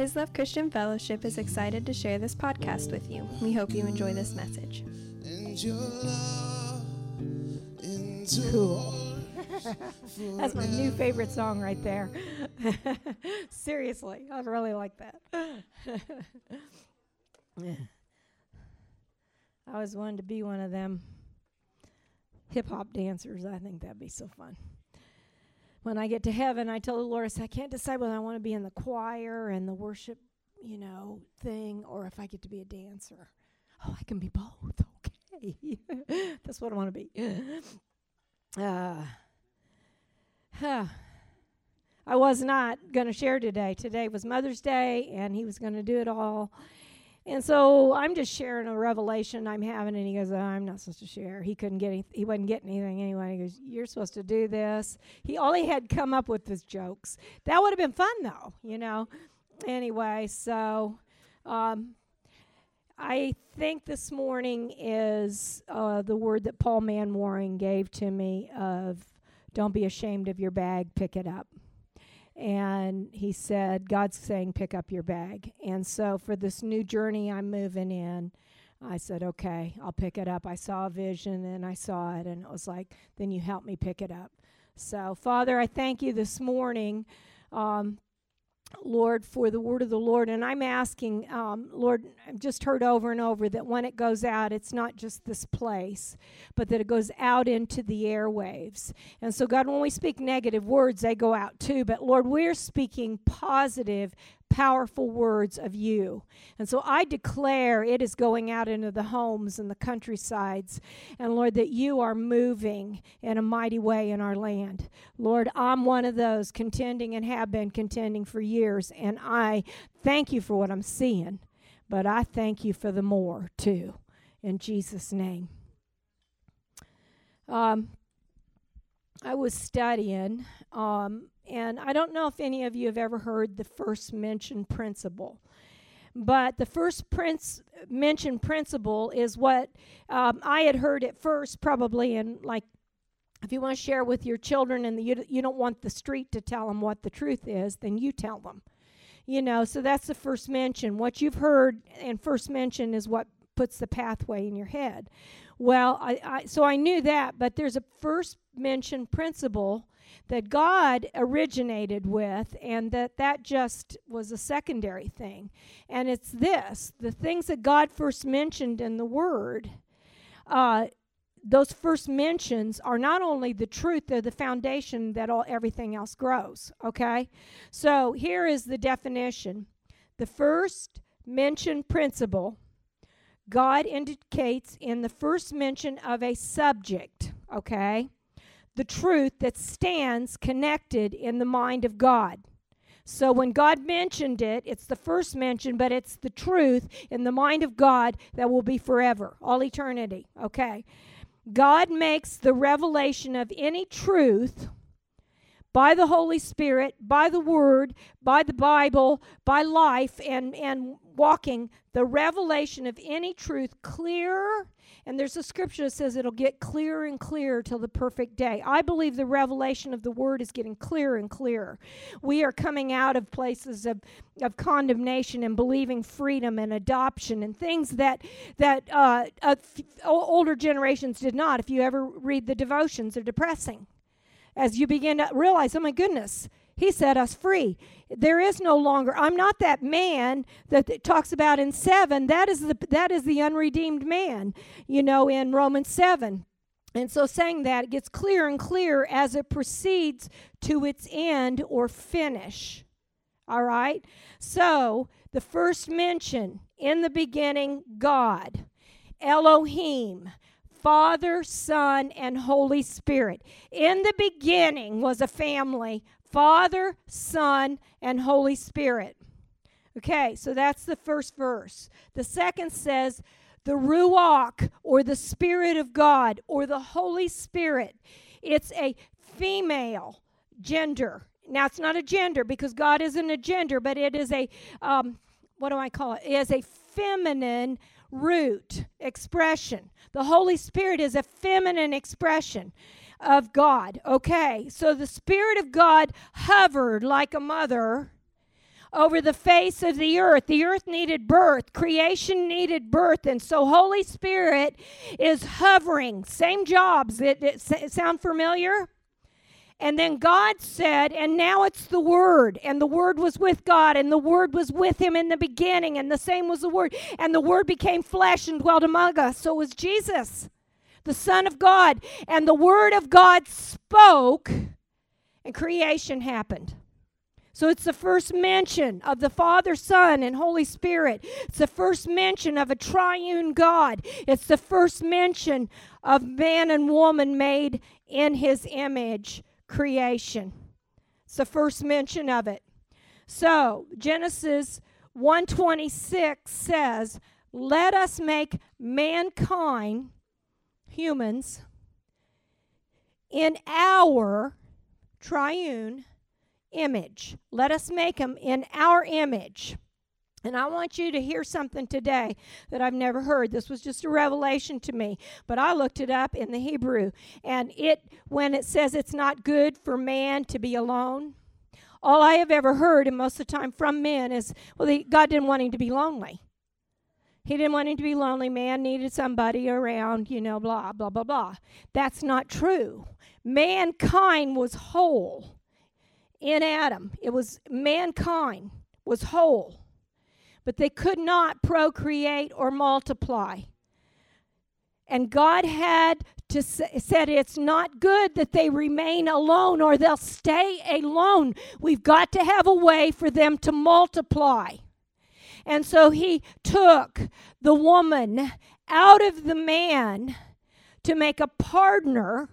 His Love Christian Fellowship is excited to share this podcast with you. We hope you enjoy this message. Cool. That's my new favorite song right there. Seriously, I really like that. I always wanted to be one of them hip hop dancers. I think that'd be so fun. When I get to heaven, I tell the Lord, I, can't decide whether I want to be in the choir and the worship, you know, thing, or if I get to be a dancer. Oh, I can be both. Okay, that's what I want to be. Uh, huh. I was not going to share today. Today was Mother's Day, and he was going to do it all. And so I'm just sharing a revelation I'm having, and he goes, oh, "I'm not supposed to share." He couldn't get any, he wasn't getting anything anyway. He goes, "You're supposed to do this." He all he had come up with was jokes. That would have been fun, though, you know. Anyway, so um, I think this morning is uh, the word that Paul Manwaring gave to me of, "Don't be ashamed of your bag, pick it up." And he said, God's saying, pick up your bag. And so for this new journey I'm moving in, I said, okay, I'll pick it up. I saw a vision and I saw it, and it was like, then you help me pick it up. So, Father, I thank you this morning. Um, Lord, for the word of the Lord. And I'm asking, um, Lord, I've just heard over and over that when it goes out, it's not just this place, but that it goes out into the airwaves. And so, God, when we speak negative words, they go out too. But Lord, we're speaking positive, powerful words of you. And so I declare it is going out into the homes and the countrysides. And Lord, that you are moving in a mighty way in our land. Lord, I'm one of those contending and have been contending for years. And I thank you for what I'm seeing, but I thank you for the more too. In Jesus' name. Um, I was studying um, and I don't know if any of you have ever heard the first mention principle. But the first prince mentioned principle is what um, I had heard at first, probably in like if you want to share with your children and the, you, you don't want the street to tell them what the truth is, then you tell them. You know, so that's the first mention. What you've heard and first mention is what puts the pathway in your head. Well, I, I so I knew that, but there's a first mention principle that God originated with, and that that just was a secondary thing. And it's this the things that God first mentioned in the Word. Uh, those first mentions are not only the truth, they're the foundation that all everything else grows. Okay? So here is the definition. The first mentioned principle God indicates in the first mention of a subject, okay? The truth that stands connected in the mind of God. So when God mentioned it, it's the first mention, but it's the truth in the mind of God that will be forever, all eternity. Okay. God makes the revelation of any truth by the Holy Spirit, by the Word, by the Bible, by life, and, and walking the revelation of any truth clearer. And there's a scripture that says it'll get clearer and clearer till the perfect day. I believe the revelation of the Word is getting clearer and clearer. We are coming out of places of, of condemnation and believing freedom and adoption and things that, that uh, uh, older generations did not. If you ever read the devotions, they're depressing as you begin to realize, oh my goodness, he set us free. There is no longer. I'm not that man that it talks about in seven. That is the that is the unredeemed man. You know, in Romans seven. And so, saying that, it gets clearer and clearer as it proceeds to its end or finish. All right? So, the first mention in the beginning, God, Elohim, Father, Son, and Holy Spirit. In the beginning was a family Father, Son, and Holy Spirit. Okay, so that's the first verse. The second says, the Ruach, or the Spirit of God, or the Holy Spirit. It's a female gender. Now, it's not a gender because God isn't a gender, but it is a, um, what do I call it? It is a feminine root expression. The Holy Spirit is a feminine expression of God. Okay, so the Spirit of God hovered like a mother over the face of the earth. The earth needed birth, creation needed birth, and so Holy Spirit is hovering. Same jobs. It, it, it sound familiar? And then God said, and now it's the Word. And the Word was with God, and the Word was with Him in the beginning, and the same was the Word. And the Word became flesh and dwelt among us. So was Jesus, the Son of God. And the Word of God spoke, and creation happened. So it's the first mention of the Father, Son, and Holy Spirit. It's the first mention of a triune God. It's the first mention of man and woman made in His image creation. It's the first mention of it. So, Genesis 126 says, "Let us make mankind humans in our triune image. Let us make them in our image." And I want you to hear something today that I've never heard. This was just a revelation to me, but I looked it up in the Hebrew. And it when it says it's not good for man to be alone, all I have ever heard and most of the time from men is well the, God didn't want him to be lonely. He didn't want him to be lonely. Man needed somebody around, you know, blah blah blah blah. That's not true. Mankind was whole in Adam. It was mankind was whole but they could not procreate or multiply. And God had to say, said it's not good that they remain alone or they'll stay alone. We've got to have a way for them to multiply. And so he took the woman out of the man to make a partner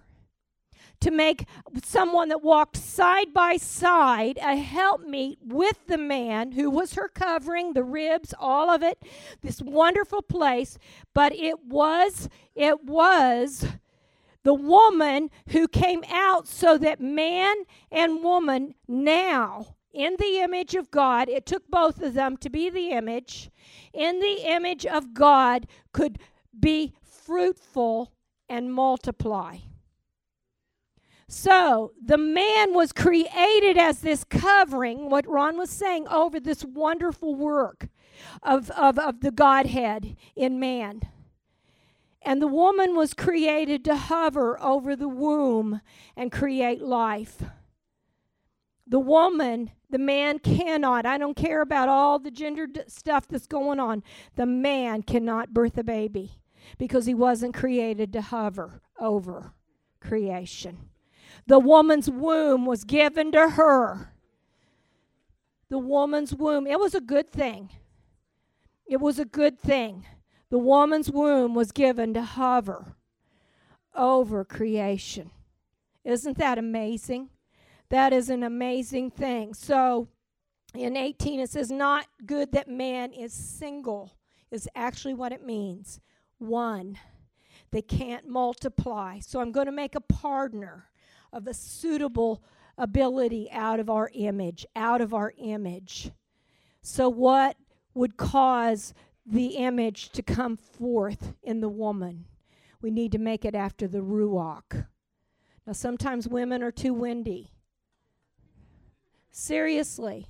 to make someone that walked side by side a helpmeet with the man who was her covering, the ribs, all of it, this wonderful place. But it was, it was the woman who came out so that man and woman now in the image of God, it took both of them to be the image, in the image of God, could be fruitful and multiply. So the man was created as this covering, what Ron was saying, over this wonderful work of, of, of the Godhead in man. And the woman was created to hover over the womb and create life. The woman, the man cannot. I don't care about all the gender d- stuff that's going on. The man cannot birth a baby because he wasn't created to hover over creation. The woman's womb was given to her. The woman's womb, it was a good thing. It was a good thing. The woman's womb was given to hover over creation. Isn't that amazing? That is an amazing thing. So in 18, it says, Not good that man is single, is actually what it means. One. They can't multiply. So I'm going to make a partner of a suitable ability out of our image, out of our image. So, what would cause the image to come forth in the woman? We need to make it after the Ruach. Now, sometimes women are too windy. Seriously.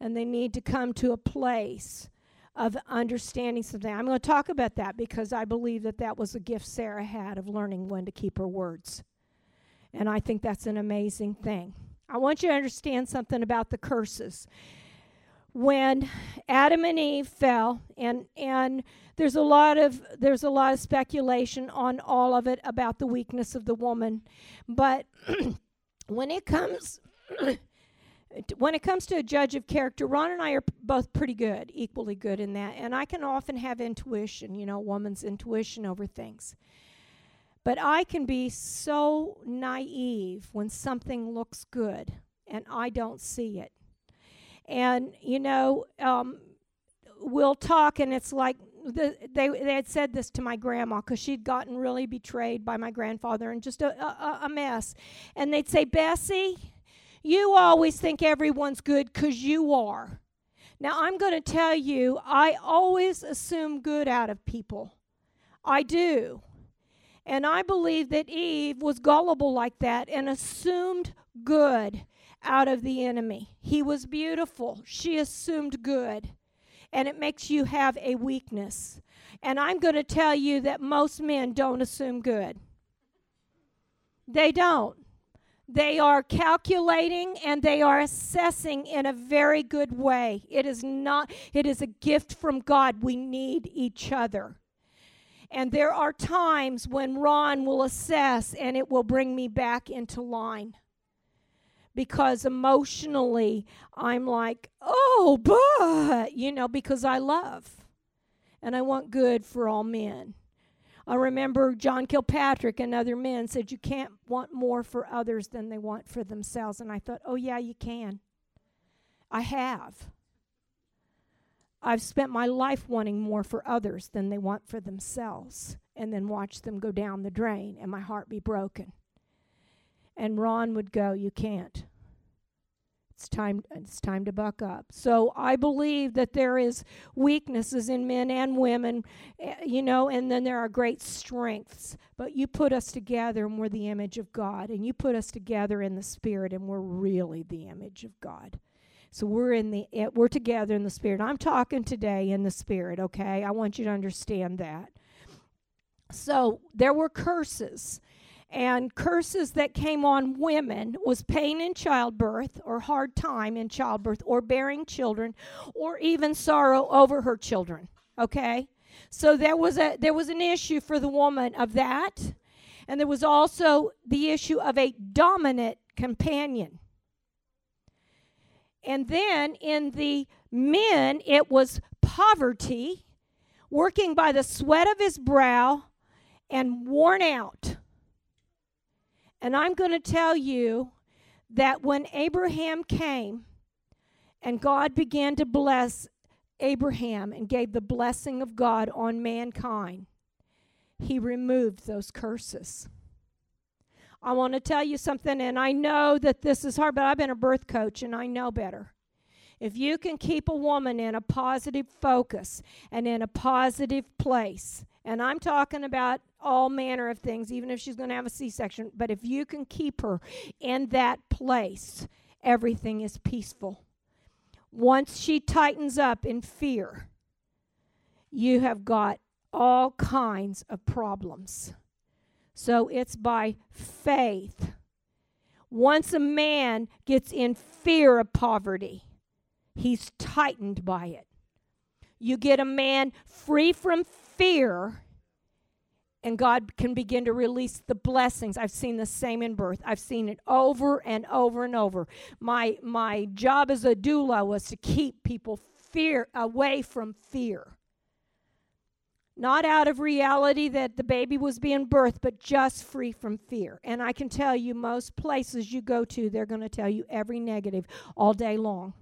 And they need to come to a place of understanding something. I'm going to talk about that because I believe that that was a gift Sarah had of learning when to keep her words. And I think that's an amazing thing. I want you to understand something about the curses. When Adam and Eve fell, and and there's a lot of there's a lot of speculation on all of it about the weakness of the woman, but when it comes when it comes to a judge of character, Ron and I are both pretty good, equally good in that, and I can often have intuition, you know, woman's intuition over things. But I can be so naive when something looks good and I don't see it. And, you know, um, we'll talk, and it's like the, they, they had said this to my grandma because she'd gotten really betrayed by my grandfather and just a, a, a mess. And they'd say, Bessie, you always think everyone's good because you are. Now, I'm going to tell you, I always assume good out of people. I do. And I believe that Eve was gullible like that and assumed good out of the enemy. He was beautiful. She assumed good. And it makes you have a weakness. And I'm going to tell you that most men don't assume good. They don't. They are calculating and they are assessing in a very good way. It is not it is a gift from God. We need each other. And there are times when Ron will assess and it will bring me back into line. Because emotionally, I'm like, oh, but, you know, because I love and I want good for all men. I remember John Kilpatrick and other men said, You can't want more for others than they want for themselves. And I thought, Oh, yeah, you can. I have. I've spent my life wanting more for others than they want for themselves, and then watch them go down the drain and my heart be broken. And Ron would go, You can't. It's time it's time to buck up. So I believe that there is weaknesses in men and women, eh, you know, and then there are great strengths. But you put us together and we're the image of God, and you put us together in the spirit and we're really the image of God. So we're in the eh, we're together in the spirit. I'm talking today in the spirit, okay? I want you to understand that. So there were curses and curses that came on women was pain in childbirth or hard time in childbirth or bearing children or even sorrow over her children okay so there was a there was an issue for the woman of that and there was also the issue of a dominant companion and then in the men it was poverty working by the sweat of his brow and worn out and I'm going to tell you that when Abraham came and God began to bless Abraham and gave the blessing of God on mankind, he removed those curses. I want to tell you something, and I know that this is hard, but I've been a birth coach and I know better. If you can keep a woman in a positive focus and in a positive place, and I'm talking about all manner of things, even if she's going to have a C section. But if you can keep her in that place, everything is peaceful. Once she tightens up in fear, you have got all kinds of problems. So it's by faith. Once a man gets in fear of poverty, he's tightened by it. You get a man free from fear, and God can begin to release the blessings. I've seen the same in birth. I've seen it over and over and over. My my job as a doula was to keep people fear away from fear. Not out of reality that the baby was being birthed, but just free from fear. And I can tell you, most places you go to, they're going to tell you every negative all day long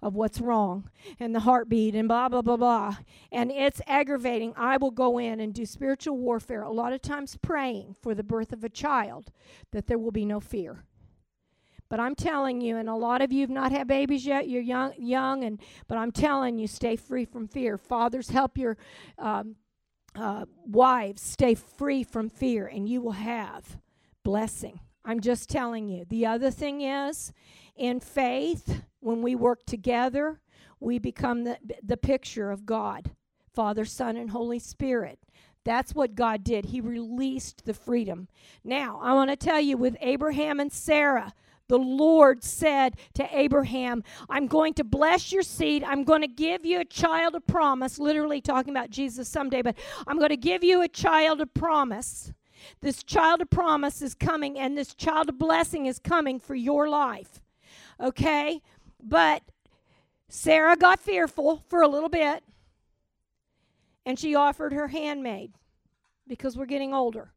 of what's wrong and the heartbeat and blah, blah, blah, blah. And it's aggravating. I will go in and do spiritual warfare, a lot of times praying for the birth of a child, that there will be no fear. But I'm telling you, and a lot of you have not had babies yet. You're young, young, and but I'm telling you, stay free from fear. Fathers, help your um, uh, wives stay free from fear, and you will have blessing. I'm just telling you. The other thing is, in faith, when we work together, we become the, the picture of God Father, Son, and Holy Spirit. That's what God did. He released the freedom. Now, I want to tell you with Abraham and Sarah, the Lord said to Abraham, I'm going to bless your seed. I'm going to give you a child of promise, literally talking about Jesus someday, but I'm going to give you a child of promise. This child of promise is coming, and this child of blessing is coming for your life. Okay? But Sarah got fearful for a little bit, and she offered her handmaid because we're getting older.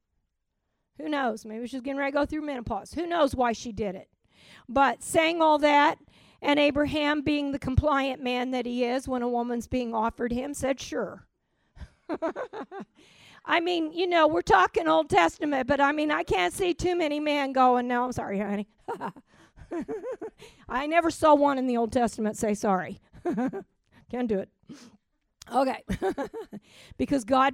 Who knows? Maybe she's getting ready to go through menopause. Who knows why she did it? But saying all that, and Abraham, being the compliant man that he is when a woman's being offered him, said, Sure. I mean, you know, we're talking Old Testament, but I mean, I can't see too many men going, No, I'm sorry, honey. I never saw one in the Old Testament say sorry. Can't do it. Okay. because God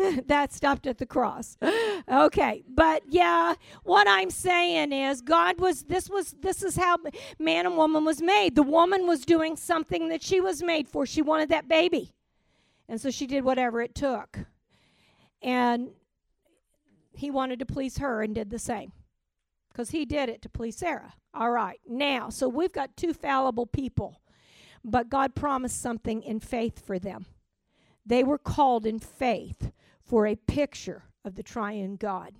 that stopped at the cross. Okay, but yeah, what I'm saying is God was this was this is how man and woman was made. The woman was doing something that she was made for. She wanted that baby. And so she did whatever it took. And he wanted to please her and did the same. Cuz he did it to please Sarah. All right. Now, so we've got two fallible people. But God promised something in faith for them. They were called in faith for a picture of the triune God.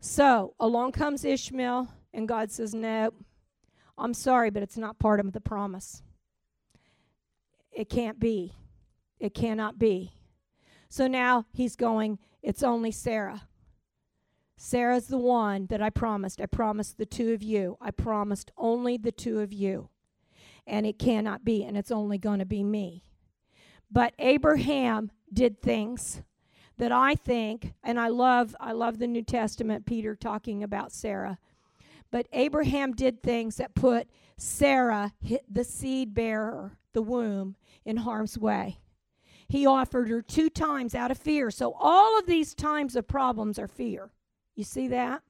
So along comes Ishmael, and God says, No, I'm sorry, but it's not part of the promise. It can't be. It cannot be. So now he's going, It's only Sarah. Sarah's the one that I promised. I promised the two of you. I promised only the two of you. And it cannot be, and it's only going to be me. But Abraham did things that I think, and I love, I love the New Testament, Peter talking about Sarah. But Abraham did things that put Sarah, the seed bearer, the womb, in harm's way. He offered her two times out of fear. So all of these times of problems are fear. You see that?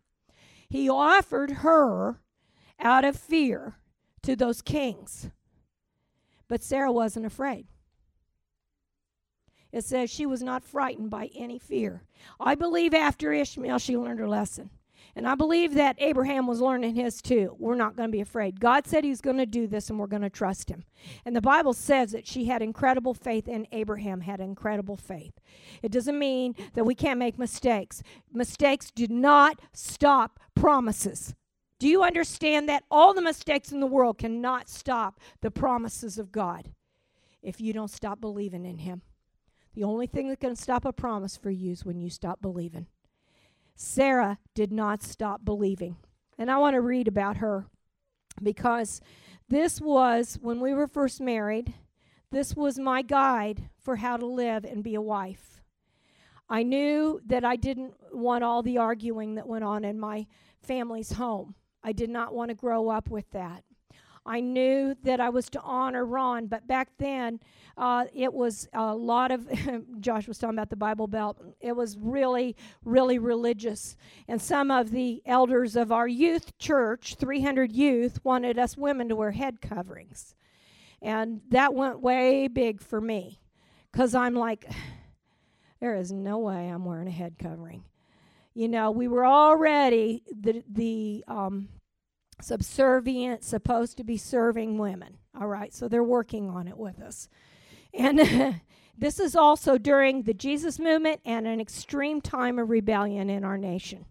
He offered her out of fear to those kings. But Sarah wasn't afraid. It says she was not frightened by any fear. I believe after Ishmael, she learned her lesson. And I believe that Abraham was learning his too. We're not going to be afraid. God said he's going to do this and we're going to trust him. And the Bible says that she had incredible faith and Abraham had incredible faith. It doesn't mean that we can't make mistakes. Mistakes do not stop promises. Do you understand that? All the mistakes in the world cannot stop the promises of God if you don't stop believing in him. The only thing that can stop a promise for you is when you stop believing. Sarah did not stop believing. And I want to read about her because this was, when we were first married, this was my guide for how to live and be a wife. I knew that I didn't want all the arguing that went on in my family's home. I did not want to grow up with that. I knew that I was to honor Ron, but back then uh, it was a lot of, Josh was talking about the Bible Belt, it was really, really religious. And some of the elders of our youth church, 300 youth, wanted us women to wear head coverings. And that went way big for me because I'm like, there is no way I'm wearing a head covering. You know, we were already the, the, um, subservient, supposed to be serving women. All right, so they're working on it with us. And this is also during the Jesus movement and an extreme time of rebellion in our nation.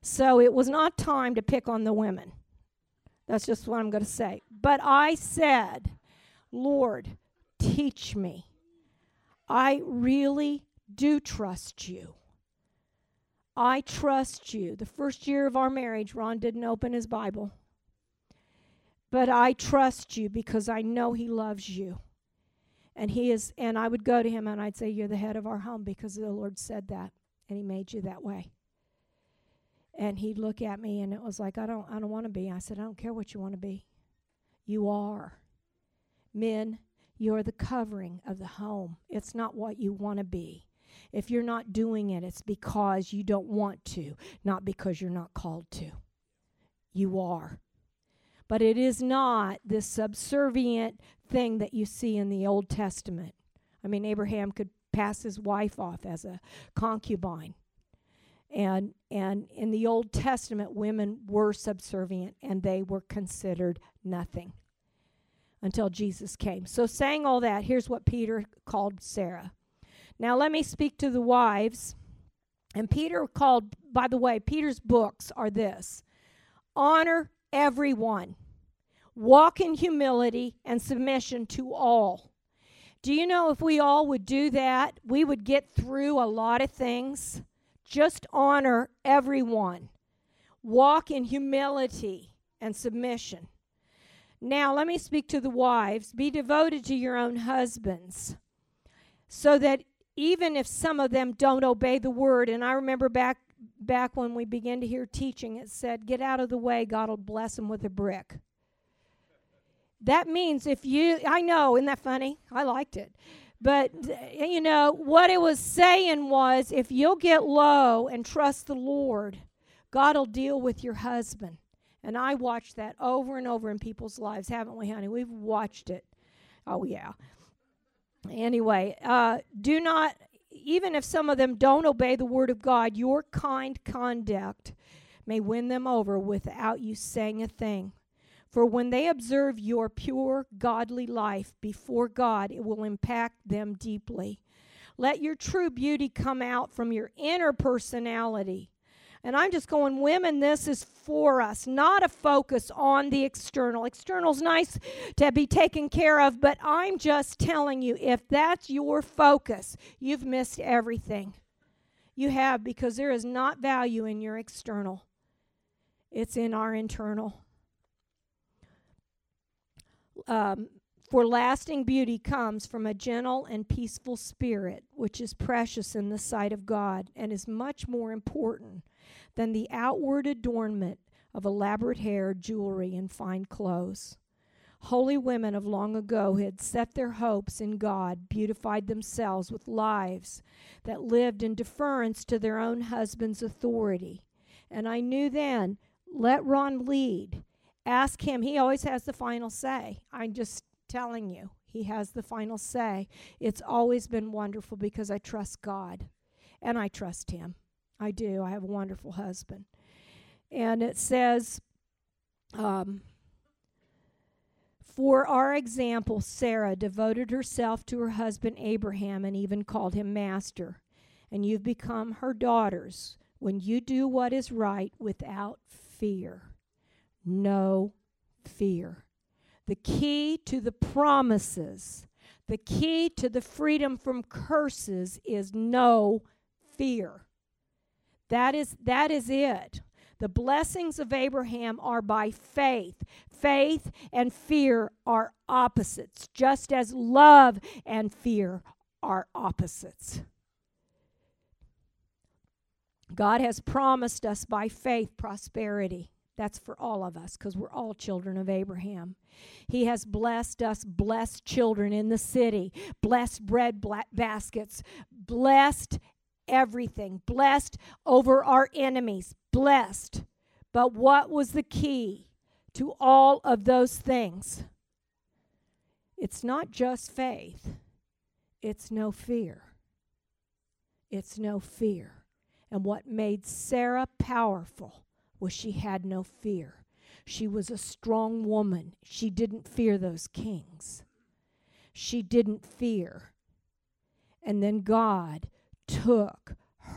So it was not time to pick on the women. That's just what I'm going to say. But I said, Lord, teach me. I really do trust you. I trust you. The first year of our marriage, Ron didn't open his Bible. But I trust you because I know he loves you. And he is and I would go to him and I'd say you're the head of our home because the Lord said that and he made you that way. And he'd look at me and it was like I don't I don't want to be. I said I don't care what you want to be. You are. Men, you're the covering of the home. It's not what you want to be. If you're not doing it, it's because you don't want to, not because you're not called to. You are. But it is not this subservient thing that you see in the Old Testament. I mean, Abraham could pass his wife off as a concubine. And, and in the Old Testament, women were subservient and they were considered nothing until Jesus came. So, saying all that, here's what Peter called Sarah now, let me speak to the wives. And Peter called, by the way, Peter's books are this honor everyone, walk in humility and submission to all. Do you know if we all would do that, we would get through a lot of things? Just honor everyone, walk in humility and submission. Now, let me speak to the wives. Be devoted to your own husbands so that even if some of them don't obey the word and i remember back back when we began to hear teaching it said get out of the way god will bless them with a brick that means if you i know isn't that funny i liked it But, eh, you know, what it was saying was if you'll get low and trust the Lord, God will deal with your husband. And I watched that over and over in people's lives, haven't we, honey? We've watched it. Oh, yeah. Anyway, uh, do not, even if some of them don't obey the word of God, your kind conduct may win them over without you saying a thing. For when they observe your pure, godly life before God, it will impact them deeply. Let your true beauty come out from your inner personality. And I'm just going, women, this is for us, not a focus on the external. External's nice to be taken care of, but I'm just telling you, if that's your focus, you've missed everything. You have, because there is not value in your external, it's in our internal um, for lasting beauty comes from a gentle and peaceful spirit, which is precious in the sight of God and is much more important than the outward adornment of elaborate hair, jewelry, and fine clothes. Holy women of long ago had set their hopes in God, beautified themselves with lives that lived in deference to their own husband's authority. And I knew then, let Ron lead Ask him. He always has the final say. I'm just telling you, he has the final say. It's always been wonderful because I trust God and I trust him. I do. I have a wonderful husband. And it says, um, for our example, Sarah devoted herself to her husband Abraham and even called him master. And you've become her daughters when you do what is right without fear no fear. The key to the promises, the key to the freedom from curses is no fear. That is, that is it. The blessings of Abraham are by faith. Faith and fear are opposites, just as love and fear are opposites. God has promised us by faith prosperity. That's for all of us because we're all children of Abraham. He has blessed us, blessed children in the city, blessed bread baskets, blessed everything, blessed over our enemies, blessed. But what was the key to all of those things? It's not just faith, it's no fear. It's no fear. And what made Sarah powerful was she had no fear. She was a strong woman. She didn't fear those kings. She didn't fear. And then God took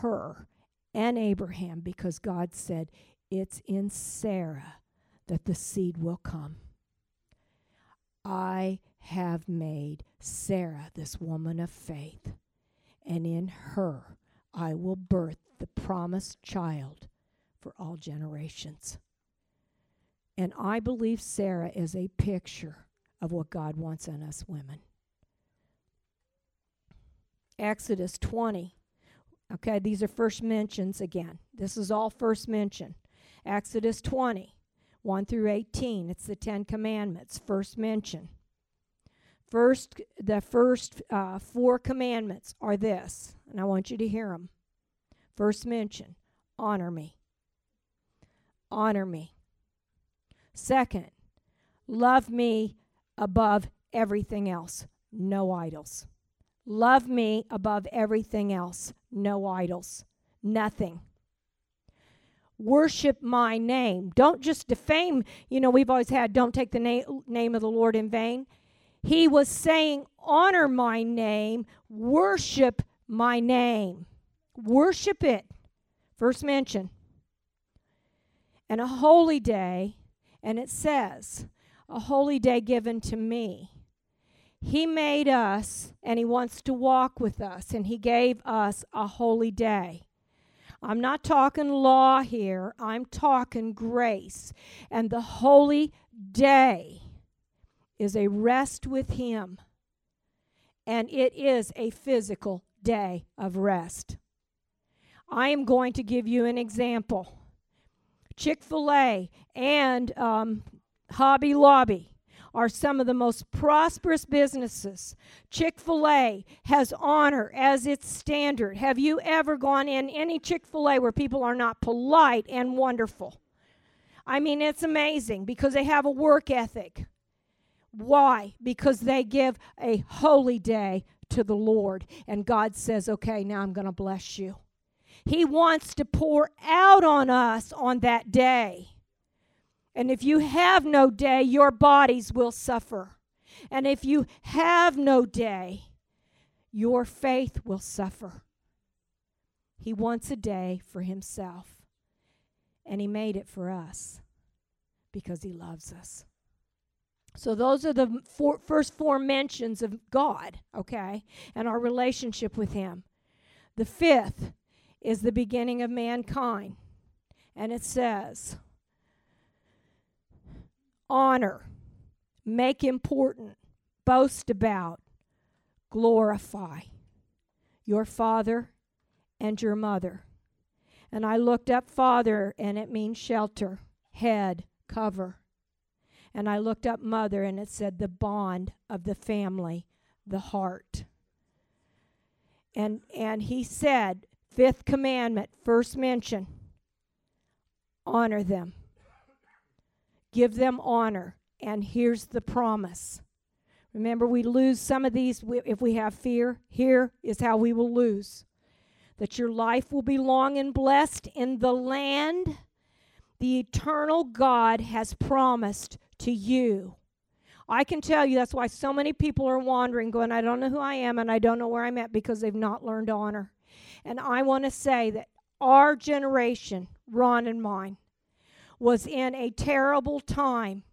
her and Abraham because God said, It's in Sarah that the seed will come. I have made Sarah this woman of faith, and in her I will birth the promised child for all generations. And I believe Sarah is a picture of what God wants in us women. Exodus 20. Okay, these are first mentions again. This is all first mention. Exodus 20, 1 through 18. It's the Ten Commandments, first mention. First, the first uh, four commandments are this, and I want you to hear them. First mention honor me honor me. Second, love me above everything else. No idols. Love me above everything else. No idols. Nothing. Worship my name. Don't just defame. You know, we've always had, don't take the na- name of the Lord in vain. He was saying, honor my name, worship my name. Worship it. First mention and a holy day, and it says, a holy day given to me. He made us and He wants to walk with us, and He gave us a holy day. I'm not talking law here, I'm talking grace. And the holy day is a rest with Him, and it is a physical day of rest. I am going to give you an example. Chick fil A, and um, Hobby Lobby are some of the most prosperous businesses. Chick fil A has honor as its standard. Have you ever gone in any Chick fil A where people are not polite and wonderful? I mean, it's amazing because they have a work ethic. Why? Because they give a holy day to the Lord. And God says, okay, now I'm going to bless you. He wants to pour out on us on that day. And if you have no day, your bodies will suffer. And if you have no day, your faith will suffer. He wants a day for himself. And he made it for us because he loves us. So, those are the four, first four mentions of God, okay, and our relationship with Him. The fifth is the beginning of mankind. And it says, honor, make important, boast about, glorify your father and your mother. And I looked up father, and it means shelter, head, cover. And I looked up mother, and it said the bond of the family, the heart. And, and he said, fifth commandment, first mention, honor them give them honor. And here's the promise. Remember, we lose some of these if we have fear. Here is how we will lose that your life will be long and blessed in the land the eternal God has promised to you. I can tell you that's why so many people are wandering, going, I don't know who I am and I don't know where I'm at because they've not learned honor. And I want to say that our generation, Ron and mine, was in a terrible time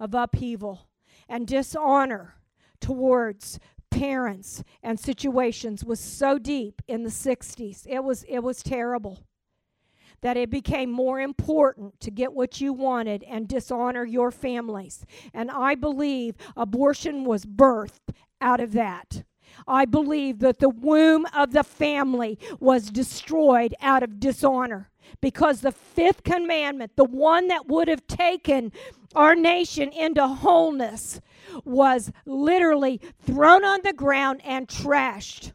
of upheaval and dishonor towards parents and situations was so deep in the 60s it was it was terrible that it became more important to get what you wanted and dishonor your families. And i believe abortion was birthed out of that. I believe that the womb of the family was destroyed out of dishonor because the fifth commandment, the one that would have taken our nation into wholeness, was literally thrown on the ground and trashed.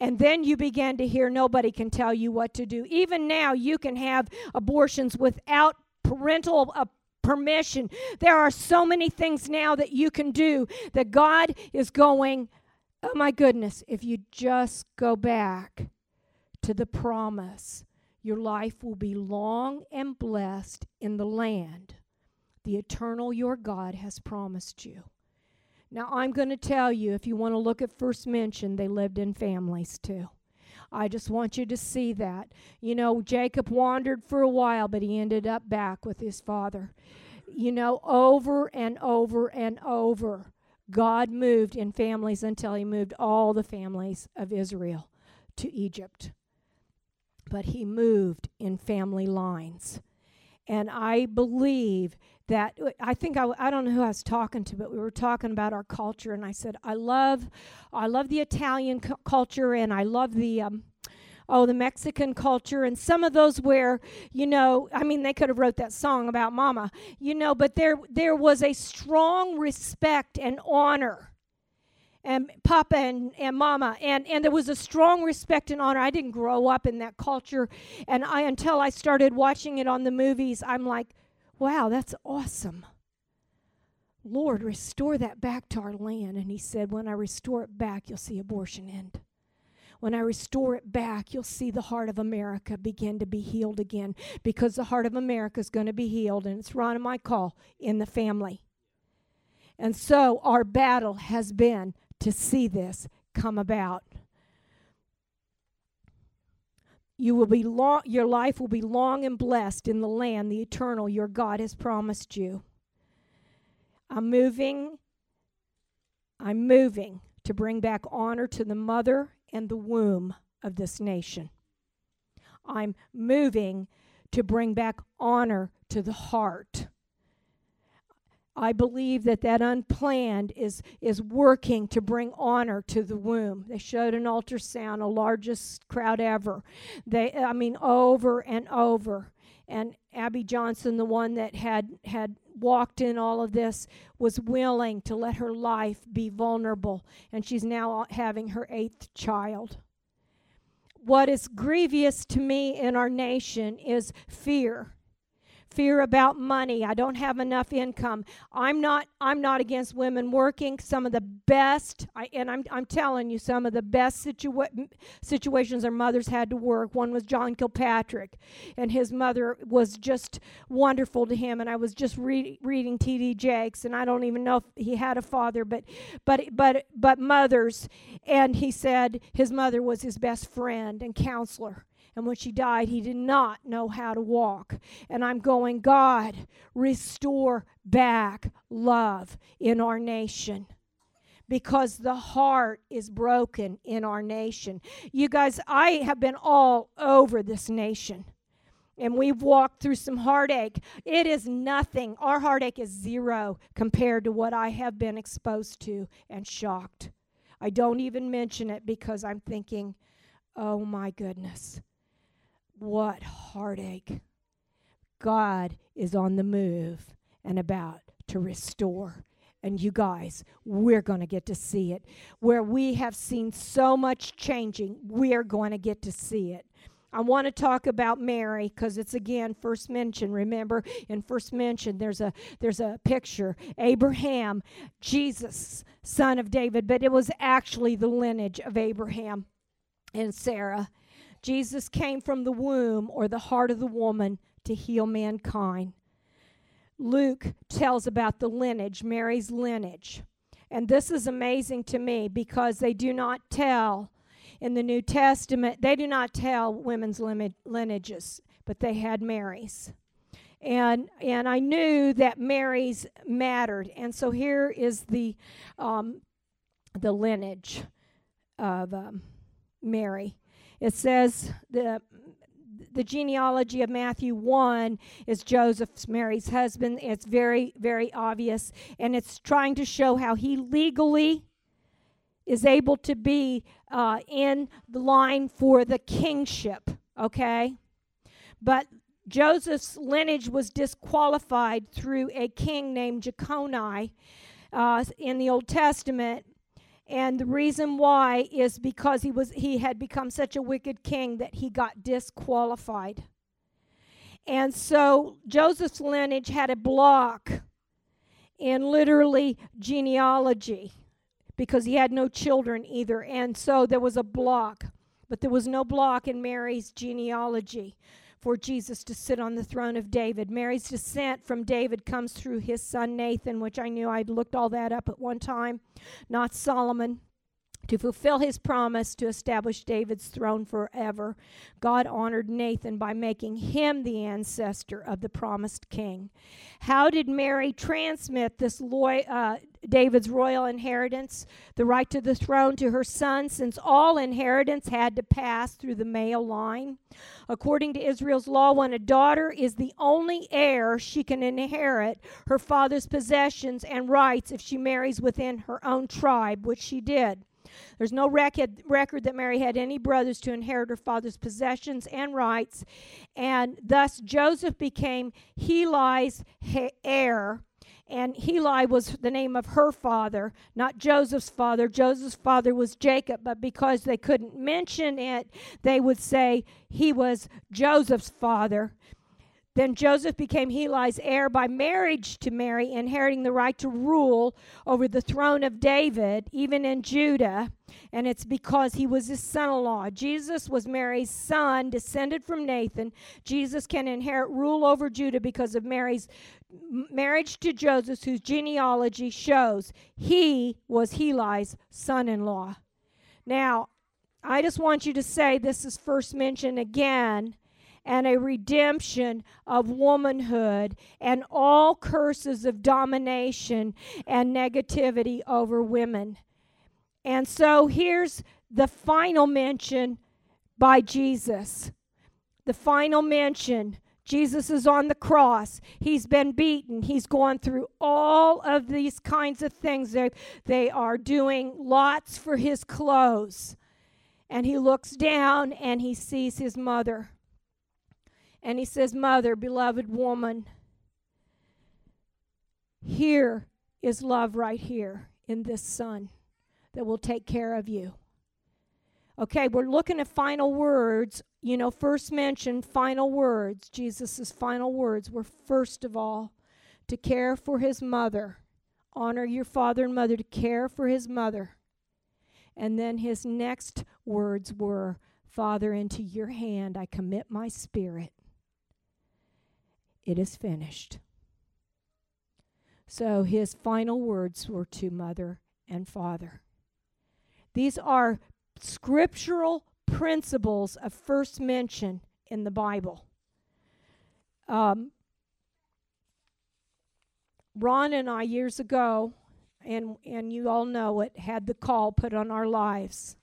And then you began to hear nobody can tell you what to do. Even now, you can have abortions without parental uh, permission. There are so many things now that you can do that God is going, oh my goodness, if you just go back to the promise your life will be long and blessed in the land the eternal your God has promised you. Now, I'm going to tell you, if you want to look at first mention, they lived in families too. I just want you to see that. You know, Jacob wandered for a while, but he ended up back with his father. You know, over and over and over, God moved in families until he moved all the families of Israel to Egypt but he moved in family lines. And I believe that I think I, I don't know who I was talking to, but we were talking about our culture, and I said I love, I love the Italian cu- culture, and I love the. Um, oh the mexican culture and some of those where you know i mean they could have wrote that song about mama you know but there there was a strong respect and honor and papa and, and mama and, and there was a strong respect and honor. I didn't grow up in that culture and i until i started watching it on the movies i'm like wow that's awesome. Lord restore that back to our land. And he said when i restore it back you'll see abortion end. When I restore it back, you'll see the heart of America begin to be healed again because the heart of America is going to be healed, and it's Ron and my call in the family. And so our battle has been to see this come about. You will be long, your life will be long and blessed in the land the eternal your God has promised you. I'm moving I'm moving to bring back honor to the mother and the womb of this nation. I'm moving to bring back honor to the heart I believe that that unplanned is, is working to bring honor to the womb. They showed an ultrasound, a largest crowd ever. They, I mean, over and over. and Abby Johnson, the one that had had walked in all of this, was willing to let her life be vulnerable, and she's now having her eighth child. What is grievous to me in our nation is fear fear about money. I don't have enough income. I'm not i'm not against women working. Some of the best I, and I'm, I'm telling you some of the best situa- situations their mothers had to work. One was john kilpatrick and his mother was just wonderful to him and i was just re- reading td jakes and i don't even know if he had a father but but but but mothers. And he said his mother was his best friend and counselor and when she died, he did not know how to walk. And I'm going, God, restore back love in our nation because the heart is broken in our nation. You guys, I have been all over this nation. And we've walked through some heartache. It is nothing. Our heartache is zero compared to what I have been exposed to and shocked. I don't even mention it because I'm thinking, oh my goodness. What heartache. God is on the move and about to restore. And you guys, we're going to get to see it. Where we have seen so much changing, we're going to get to see it. I want to talk about Mary because it's again first mention. Remember, in first mention, there's a there's a picture Abraham, Jesus, son of David, but it was actually the lineage of Abraham and Sarah. Jesus came from the womb or the heart of the woman to heal mankind. Luke tells about the lineage, Mary's lineage. And this is amazing to me because they do not tell in the New Testament, they do not tell women's lineages, but they had Mary's. And, and I knew that Mary's mattered. And so here is the, um, the lineage of um, Mary. It says the the genealogy of Matthew 1 is Joseph's Mary's husband. It's very, very obvious. And it's trying to show how he legally is able to be uh, in the line for the kingship, okay? But Joseph's lineage was disqualified through a king named Jeconiah uh, in the Old Testament and the reason why is because he was he had become such a wicked king that he got disqualified. And so Joseph's lineage had a block in literally genealogy because he had no children either. And so there was a block, but there was no block in Mary's genealogy for Jesus to sit on the throne of David. Mary's descent from David comes through his son Nathan, which I knew I'd looked all that up at one time, not Solomon to fulfill his promise to establish David's throne forever, God honored Nathan by making him the ancestor of the promised king. How did Mary transmit this loy- uh, David's royal inheritance, the right to the throne, to her son, since all inheritance had to pass through the male line? According to Israel's law, when a daughter is the only heir, she can inherit her father's possessions and rights if she marries within her own tribe, which she did. There's no record, record that Mary had any brothers to inherit her father's possessions and rights, and thus Joseph became Heli's heir. And Heli was the name of her father, not Joseph's father. Joseph's father was Jacob, but because they couldn't mention it, they would say he was Joseph's father. Then Joseph became Heli's heir by marriage to Mary, inheriting the right to rule over the throne of David, even in Judah. And it's because he was his son in law. Jesus was Mary's son, descended from Nathan. Jesus can inherit rule over Judah because of Mary's marriage to Joseph, whose genealogy shows he was Heli's son in law. Now, I just want you to say this is first mentioned again and a redemption of womanhood and all curses of domination and negativity over women. And so here's the final mention by Jesus. The final mention. Jesus is on the cross. He's been beaten. He's gone through all of these kinds of things. They, they are doing lots for his clothes. And he looks down and he sees his mother And he says, Mother, beloved woman, here is love right here in this son that will take care of you. Okay, we're looking at final words. You know, first mentioned final words. Jesus' final words were first of all to care for his mother. Honor your father and mother, to care for his mother. And then his next words were, Father, into your hand I commit my spirit. It is finished. So his final words were to mother and father. These are scriptural principles of first mention in the Bible. Um, Ron and I, years ago, and, and you all know it, had the call put on our lives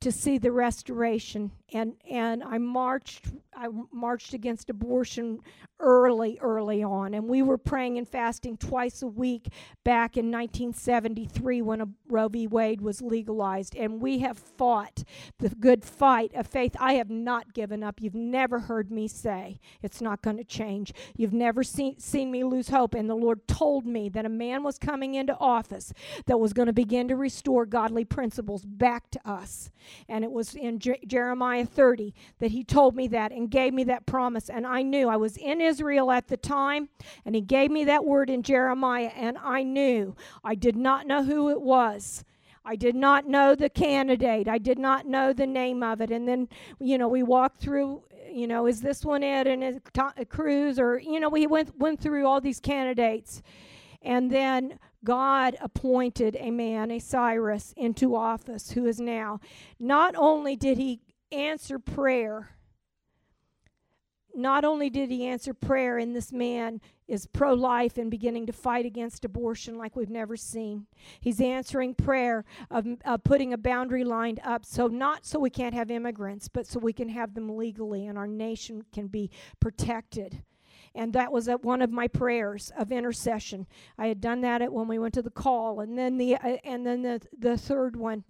to see the restoration and and I marched I marched against abortion early early on. And we were praying and fasting twice a week back in 1973 when a Roe v. Wade was legalized. And we have fought the good fight of faith. I have not given up. You've never heard me say it's not going to change. You've never seen seen me lose hope. And the Lord told me that a man was coming into office that was going to begin to restore godly principles back to us. And it was in Je- Jeremiah 30 that he told me that and gave me that promise. And I knew I was in Israel at the time, and he gave me that word in Jeremiah, and I knew. I did not know who it was. I did not know the candidate. I did not know the name of it. And then, you know, we walked through, you know, is this one it? And is uh, Cruz? Or, you know, we went, went through all these candidates. And then God appointed a man, a Cyrus, into office who is now. Not only did he answer prayer, not only did he answer prayer, and this man is pro life and beginning to fight against abortion like we've never seen. He's answering prayer of putting a boundary line up, so not so we can't have immigrants, but so we can have them legally and our nation can be protected and that was at one of my prayers of intercession. I had done that at when we went to the call, and then the uh, and then the the third one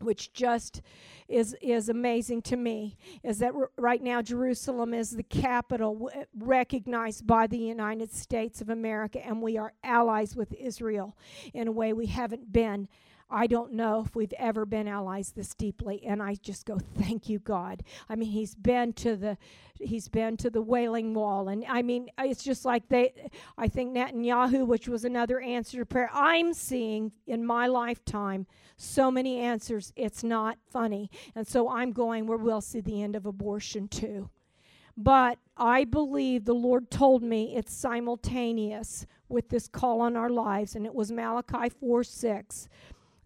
which just is is amazing to me is that r- right now Jerusalem is the capital w- recognized by the United States of America and we are allies with Israel in a way we haven't been I don't know if we've ever been allies this deeply and I just go thank you God. I mean he's been to the he's been to the wailing wall and I mean it's just like they I think Netanyahu which was another answer to prayer. I'm seeing in my lifetime so many answers it's not funny. And so I'm going where we'll see the end of abortion too. But I believe the Lord told me it's simultaneous with this call on our lives, and it was Malachi 4 6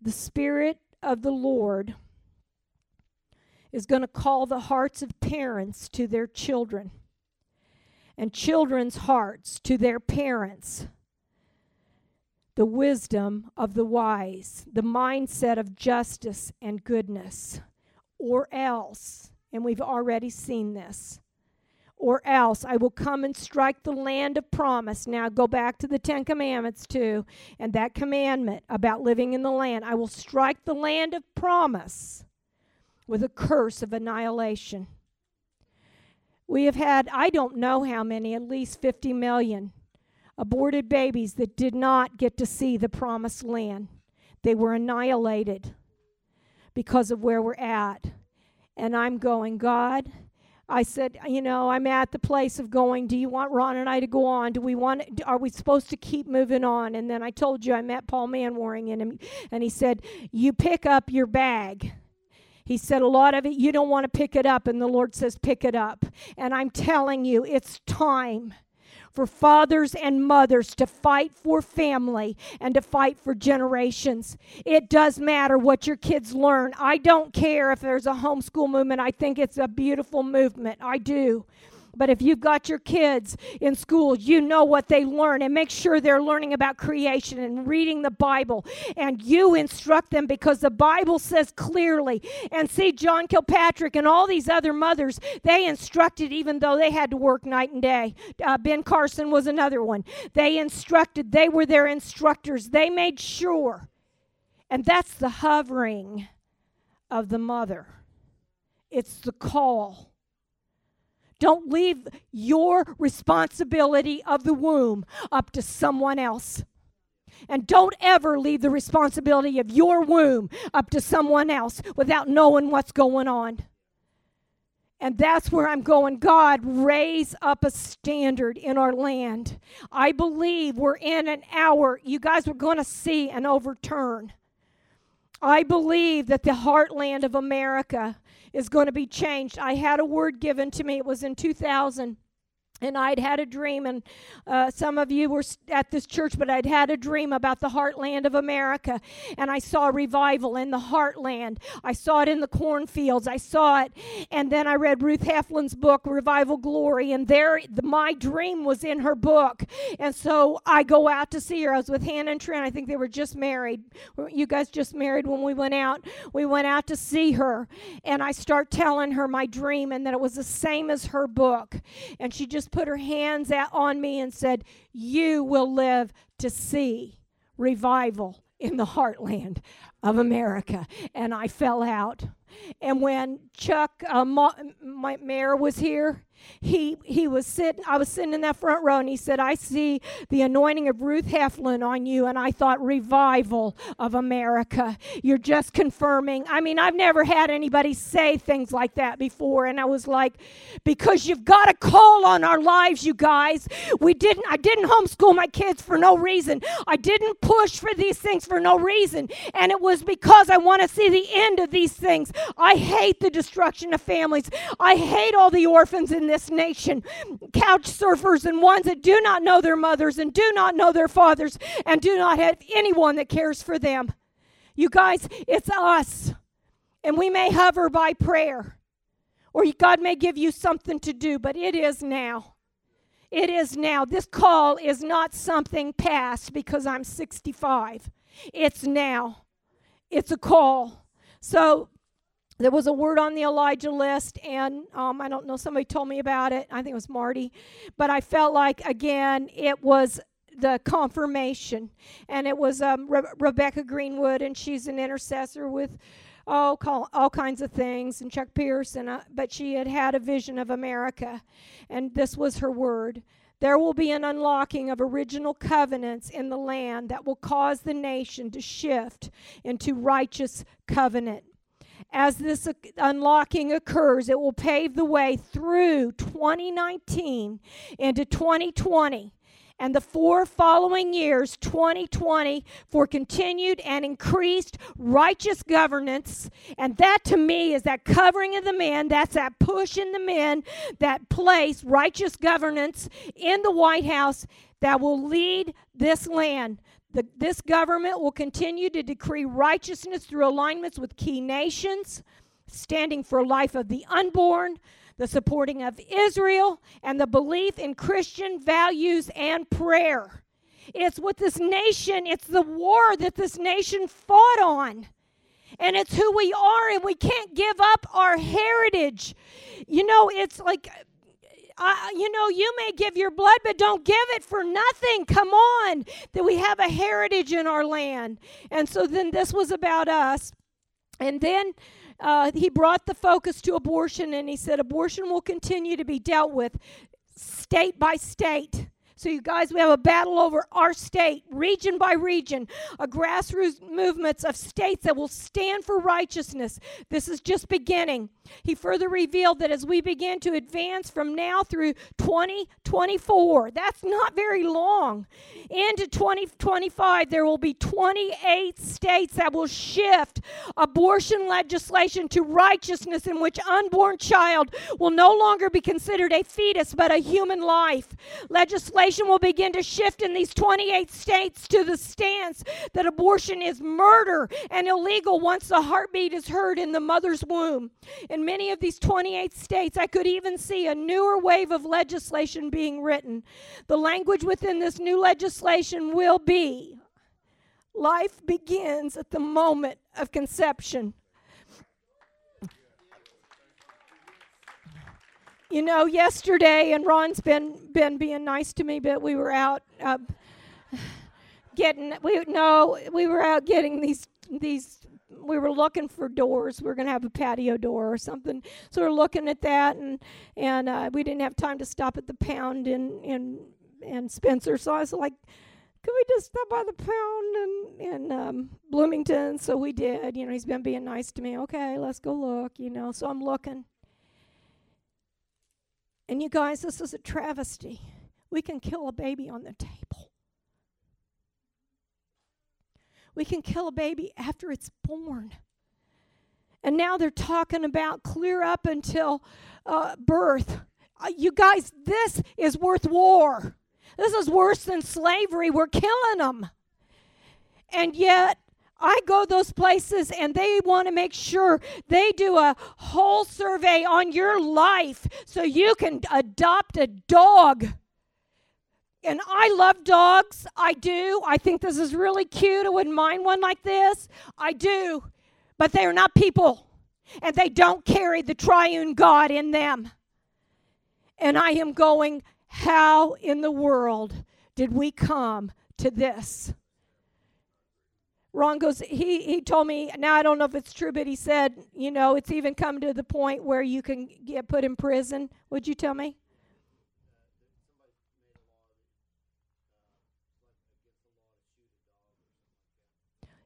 the Spirit of the Lord is going to call the hearts of parents to their children and children's hearts to their parents. The wisdom of the wise, the mindset of justice and goodness, or else, and we've already seen this, or else I will come and strike the land of promise. Now go back to the Ten Commandments too, and that commandment about living in the land. I will strike the land of promise with a curse of annihilation. We have had, I don't know how many, at least 50 million aborted babies that did not get to see the promised land. They were annihilated because of where we're at. And I'm going, God, I said, you know, I'm at the place of going, do you want Ron and I to go on? Do we want, are we supposed to keep moving on? And then I told you I met Paul Manwaring and, and he said, you pick up your bag. He said, a lot of it, you don't want to pick it up. And the Lord says, pick it up. And I'm telling you, it's time for fathers and mothers to fight for family and to fight for generations. It does matter what your kids learn. I don't care if there's a homeschool movement, I think it's a beautiful movement. I do. But if you've got your kids in school, you know what they learn and make sure they're learning about creation and reading the Bible. And you instruct them because the Bible says clearly. And see, John Kilpatrick and all these other mothers, they instructed even though they had to work night and day. Uh, ben Carson was another one. They instructed, they were their instructors. They made sure. And that's the hovering of the mother, it's the call Don't leave your responsibility of the womb up to someone else. And don't ever leave the responsibility of your womb up to someone else without knowing what's going on. And that's where I'm going. God, raise up a standard in our land. I believe we're in an hour. You guys are going to see an overturn. I believe that the heartland of America is going to be changed. I had a word given to me, it was in 2000 and I'd had a dream, and uh, some of you were at this church, but I'd had a dream about the heartland of America, and I saw revival in the heartland. I saw it in the cornfields. I saw it, and then I read Ruth Heflin's book, Revival Glory, and there the, my dream was in her book. And so I go out to see her. I was with Hannah and Trent. I think they were just married. You guys just married when we went out. We went out to see her, and I start telling her my dream, and that it was the same as her book, and she just put her hands out on me and said, You will live to see revival in the heartland of America. And I fell out. And when Chuck, uh, Ma- my mayor, was here, he he was sitting i was sitting in that front row and he said i see the anointing of ruth heflin on you and i thought revival of america. You're just confirming. I mean i've never had anybody say things like that before and i was like because you've got a call on our lives you guys. We didn't i didn't homeschool my kids for no reason. I didn't push for these things for no reason and it was because i want to see the end of these things. I hate the destruction of families. I hate all the orphans in this this nation couch surfers and ones that do not know their mothers and do not know their fathers and do not have anyone that cares for them. You guys, it's us. And we may hover by prayer, or God may give you something to do, but it is now. It is now. This call is not something past because I'm 65. It's now. It's a call. So there was a word on the Elijah list, and um, I don't know, somebody told me about it. I think it was Marty. But I felt like, again, it was the confirmation. And it was um, Re- Rebecca Greenwood, and she's an intercessor with all, call, all kinds of things, and Chuck Pierce. And, uh, but she had had a vision of America, and this was her word. There will be an unlocking of original covenants in the land that will cause the nation to shift into righteous covenant as this unlocking occurs, it will pave the way through 2019 into 2020 and the four following years, 2020, for continued and increased righteous governance. And that to me is that covering of the men, that's that push in the men that place righteous governance in the White House that will lead this land the, this government will continue to decree righteousness through alignments with key nations, standing for life of the unborn, the supporting of Israel, and the belief in Christian values and prayer. It's what this nation, it's the war that this nation fought on. And it's who we are, and we can't give up our heritage. You know, it's like you know, you may give your blood, but don't give it for nothing. Come on, that we have a heritage in our land. And so then this was about us. And then uh, he brought the focus to abortion and he said abortion will continue to be dealt with state by state. So, you guys, we have a battle over our state, region by region, a grassroots movements of states that will stand for righteousness. This is just beginning. He further revealed that as we begin to advance from now through 2024, that's not very long, into 2025, there will be 28 states that will shift abortion legislation to righteousness in which unborn child will no longer be considered a fetus but a human life. Legislation legislation will begin to shift in these 28 states to the stance that abortion is murder and illegal once the heartbeat is heard in the mother's womb. In many of these 28 states, I could even see a newer wave of legislation being written. The language within this new legislation will be life begins at the moment of conception. You know, yesterday, and Ron's been been being nice to me, but we were out uh, getting we no, we were out getting these these we were looking for doors. We are going to have a patio door or something. So we are looking at that, and and uh, we didn't have time to stop at the pound in in in Spencer. So I was like, could we just stop by the pound in in um, Bloomington? So we did. You know, he's been being nice to me. Okay, let's go look. You know, so I'm looking. And you guys, this is a travesty. We can kill a baby on the table. We can kill a baby after it's born. And now they're talking about clear up until uh, birth. Uh, you guys, this is worth war. This is worse than slavery. We're killing them. And yet, I go those places and they want to make sure they do a whole survey on your life so you can adopt a dog. And I love dogs. I do. I think this is really cute. I wouldn't mind one like this. I do. But they are not people. And they don't carry the triune God in them. And I am going, how in the world did we come to this? Ron goes, he, he told me, now I don't know if it's true, but he said, you know, it's even come to the point where you can get put in prison. Would you tell me?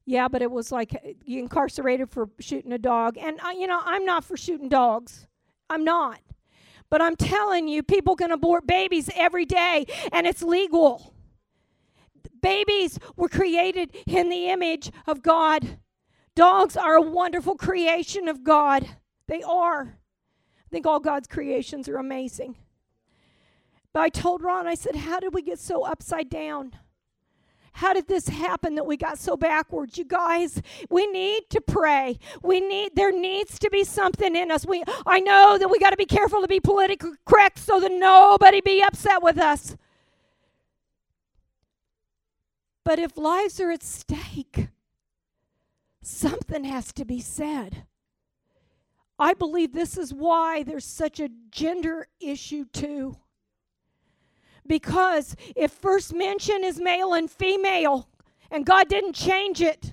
Yeah, but it was like uh, you incarcerated for shooting a dog. And, uh, you know, I'm not for shooting dogs. I'm not. But I'm telling you, people can abort babies every day, and it's legal. Babies were created in the image of God. Dogs are a wonderful creation of God. They are. I think all God's creations are amazing. But I told Ron, I said, How did we get so upside down? How did this happen that we got so backwards? You guys, we need to pray. We need there needs to be something in us. We I know that we got to be careful to be politically correct so that nobody be upset with us. But if lives are at stake, something has to be said. I believe this is why there's such a gender issue, too. Because if first mention is male and female, and God didn't change it,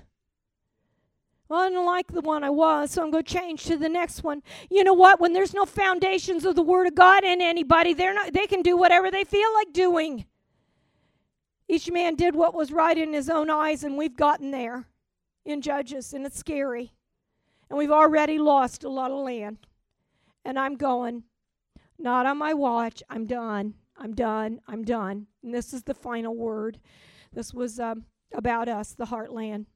well, I don't like the one I was, so I'm going to change to the next one. You know what? When there's no foundations of the Word of God in anybody, they're not. They can do whatever they feel like doing. Each man did what was right in his own eyes, and we've gotten there in Judges, and it's scary. And we've already lost a lot of land. And I'm going, not on my watch. I'm done. I'm done. I'm done. And this is the final word. This was um, about us, the heartland,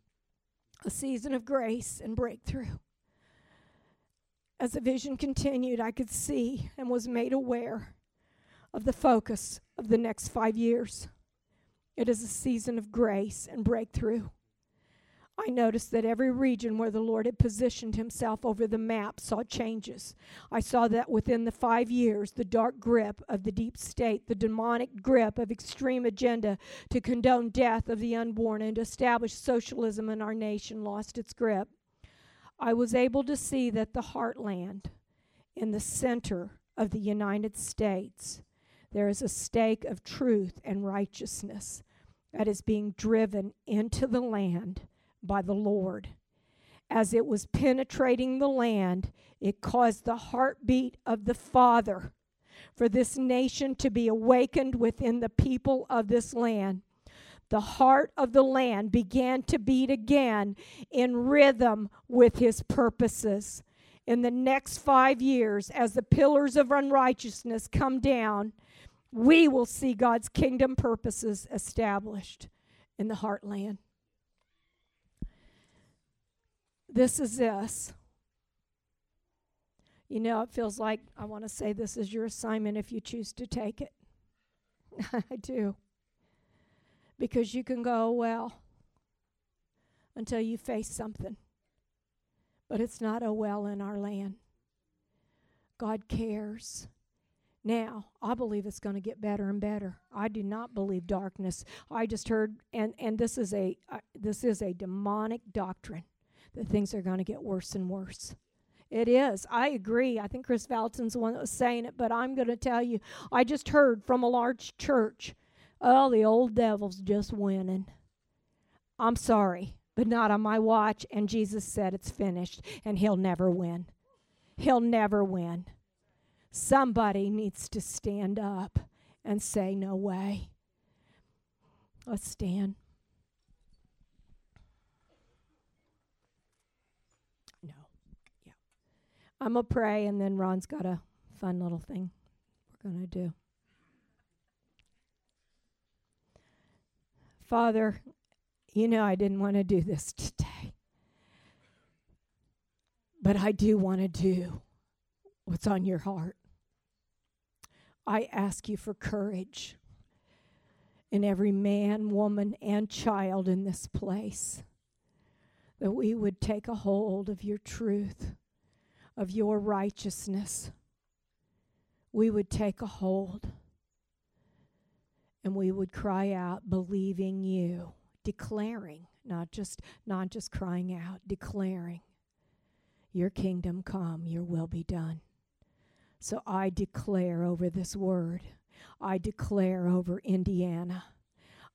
a season of grace and breakthrough. As the vision continued, I could see and was made aware of the focus of the next five years. It is a season of grace and breakthrough. I noticed that every region where the Lord had positioned himself over the map saw changes. I saw that within the five years, the dark grip of the deep state, the demonic grip of extreme agenda to condone death of the unborn and to establish socialism in our nation lost its grip. I was able to see that the heartland in the center of the United States, there is a stake of truth and righteousness that is being driven into the land by the Lord. As it was penetrating the land, it caused the heartbeat of the Father for this nation to be awakened within the people of this land. The heart of the land began to beat again in rhythm with his purposes. In the next five years, as the pillars of unrighteousness come down, we will see God's kingdom purposes established in the heartland. This is this. You know, it feels like I want to say this is your assignment if you choose to take it. I do. Because you can go, well, until you face something. But it's not a well in our land. God cares. Now, I believe it's going to get better and better. I do not believe darkness. I just heard and and this is a uh, this is a demonic doctrine that things are going to get worse and worse. It is. I agree. I think Kris Vallotton's the one that was saying it, but I'm going to tell you, I just heard from a large church, oh, the old devil's just winning. I'm sorry, but not on my watch. And Jesus said, It's finished, and he'll never win. He'll never win. Somebody needs to stand up and say, No way. Let's stand. No. Yeah. I'm going to pray, and then Ron's got a fun little thing we're going to do. Father, you know I didn't want to do this today. But I do want to do what's on your heart. I ask you for courage in every man, woman, and child in this place that we would take a hold of your truth, of your righteousness. We would take a hold and we would cry out believing you declaring not just not just crying out declaring your kingdom come your will be done so i declare over this word. I declare over indiana.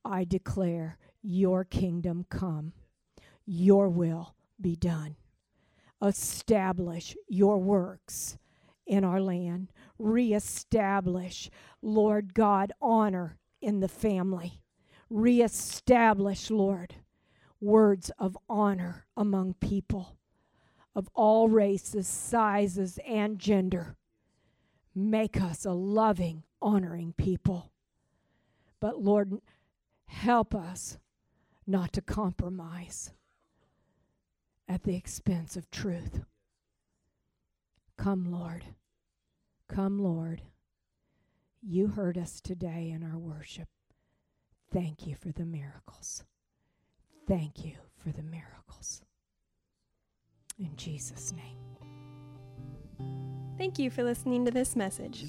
I declare your kingdom come. Your will be done. Establish your works in our land. Reestablish lord god honor in the family. Reestablish, Lord, words of honor among people of all races, sizes, and gender. Make us a loving, honoring people. But Lord, help us not to compromise at the expense of truth. Come, Lord. Come, Lord. You heard us today in our worship. Thank you for the miracles. Thank you for the miracles. In Jesus' name. Thank you for listening to this message.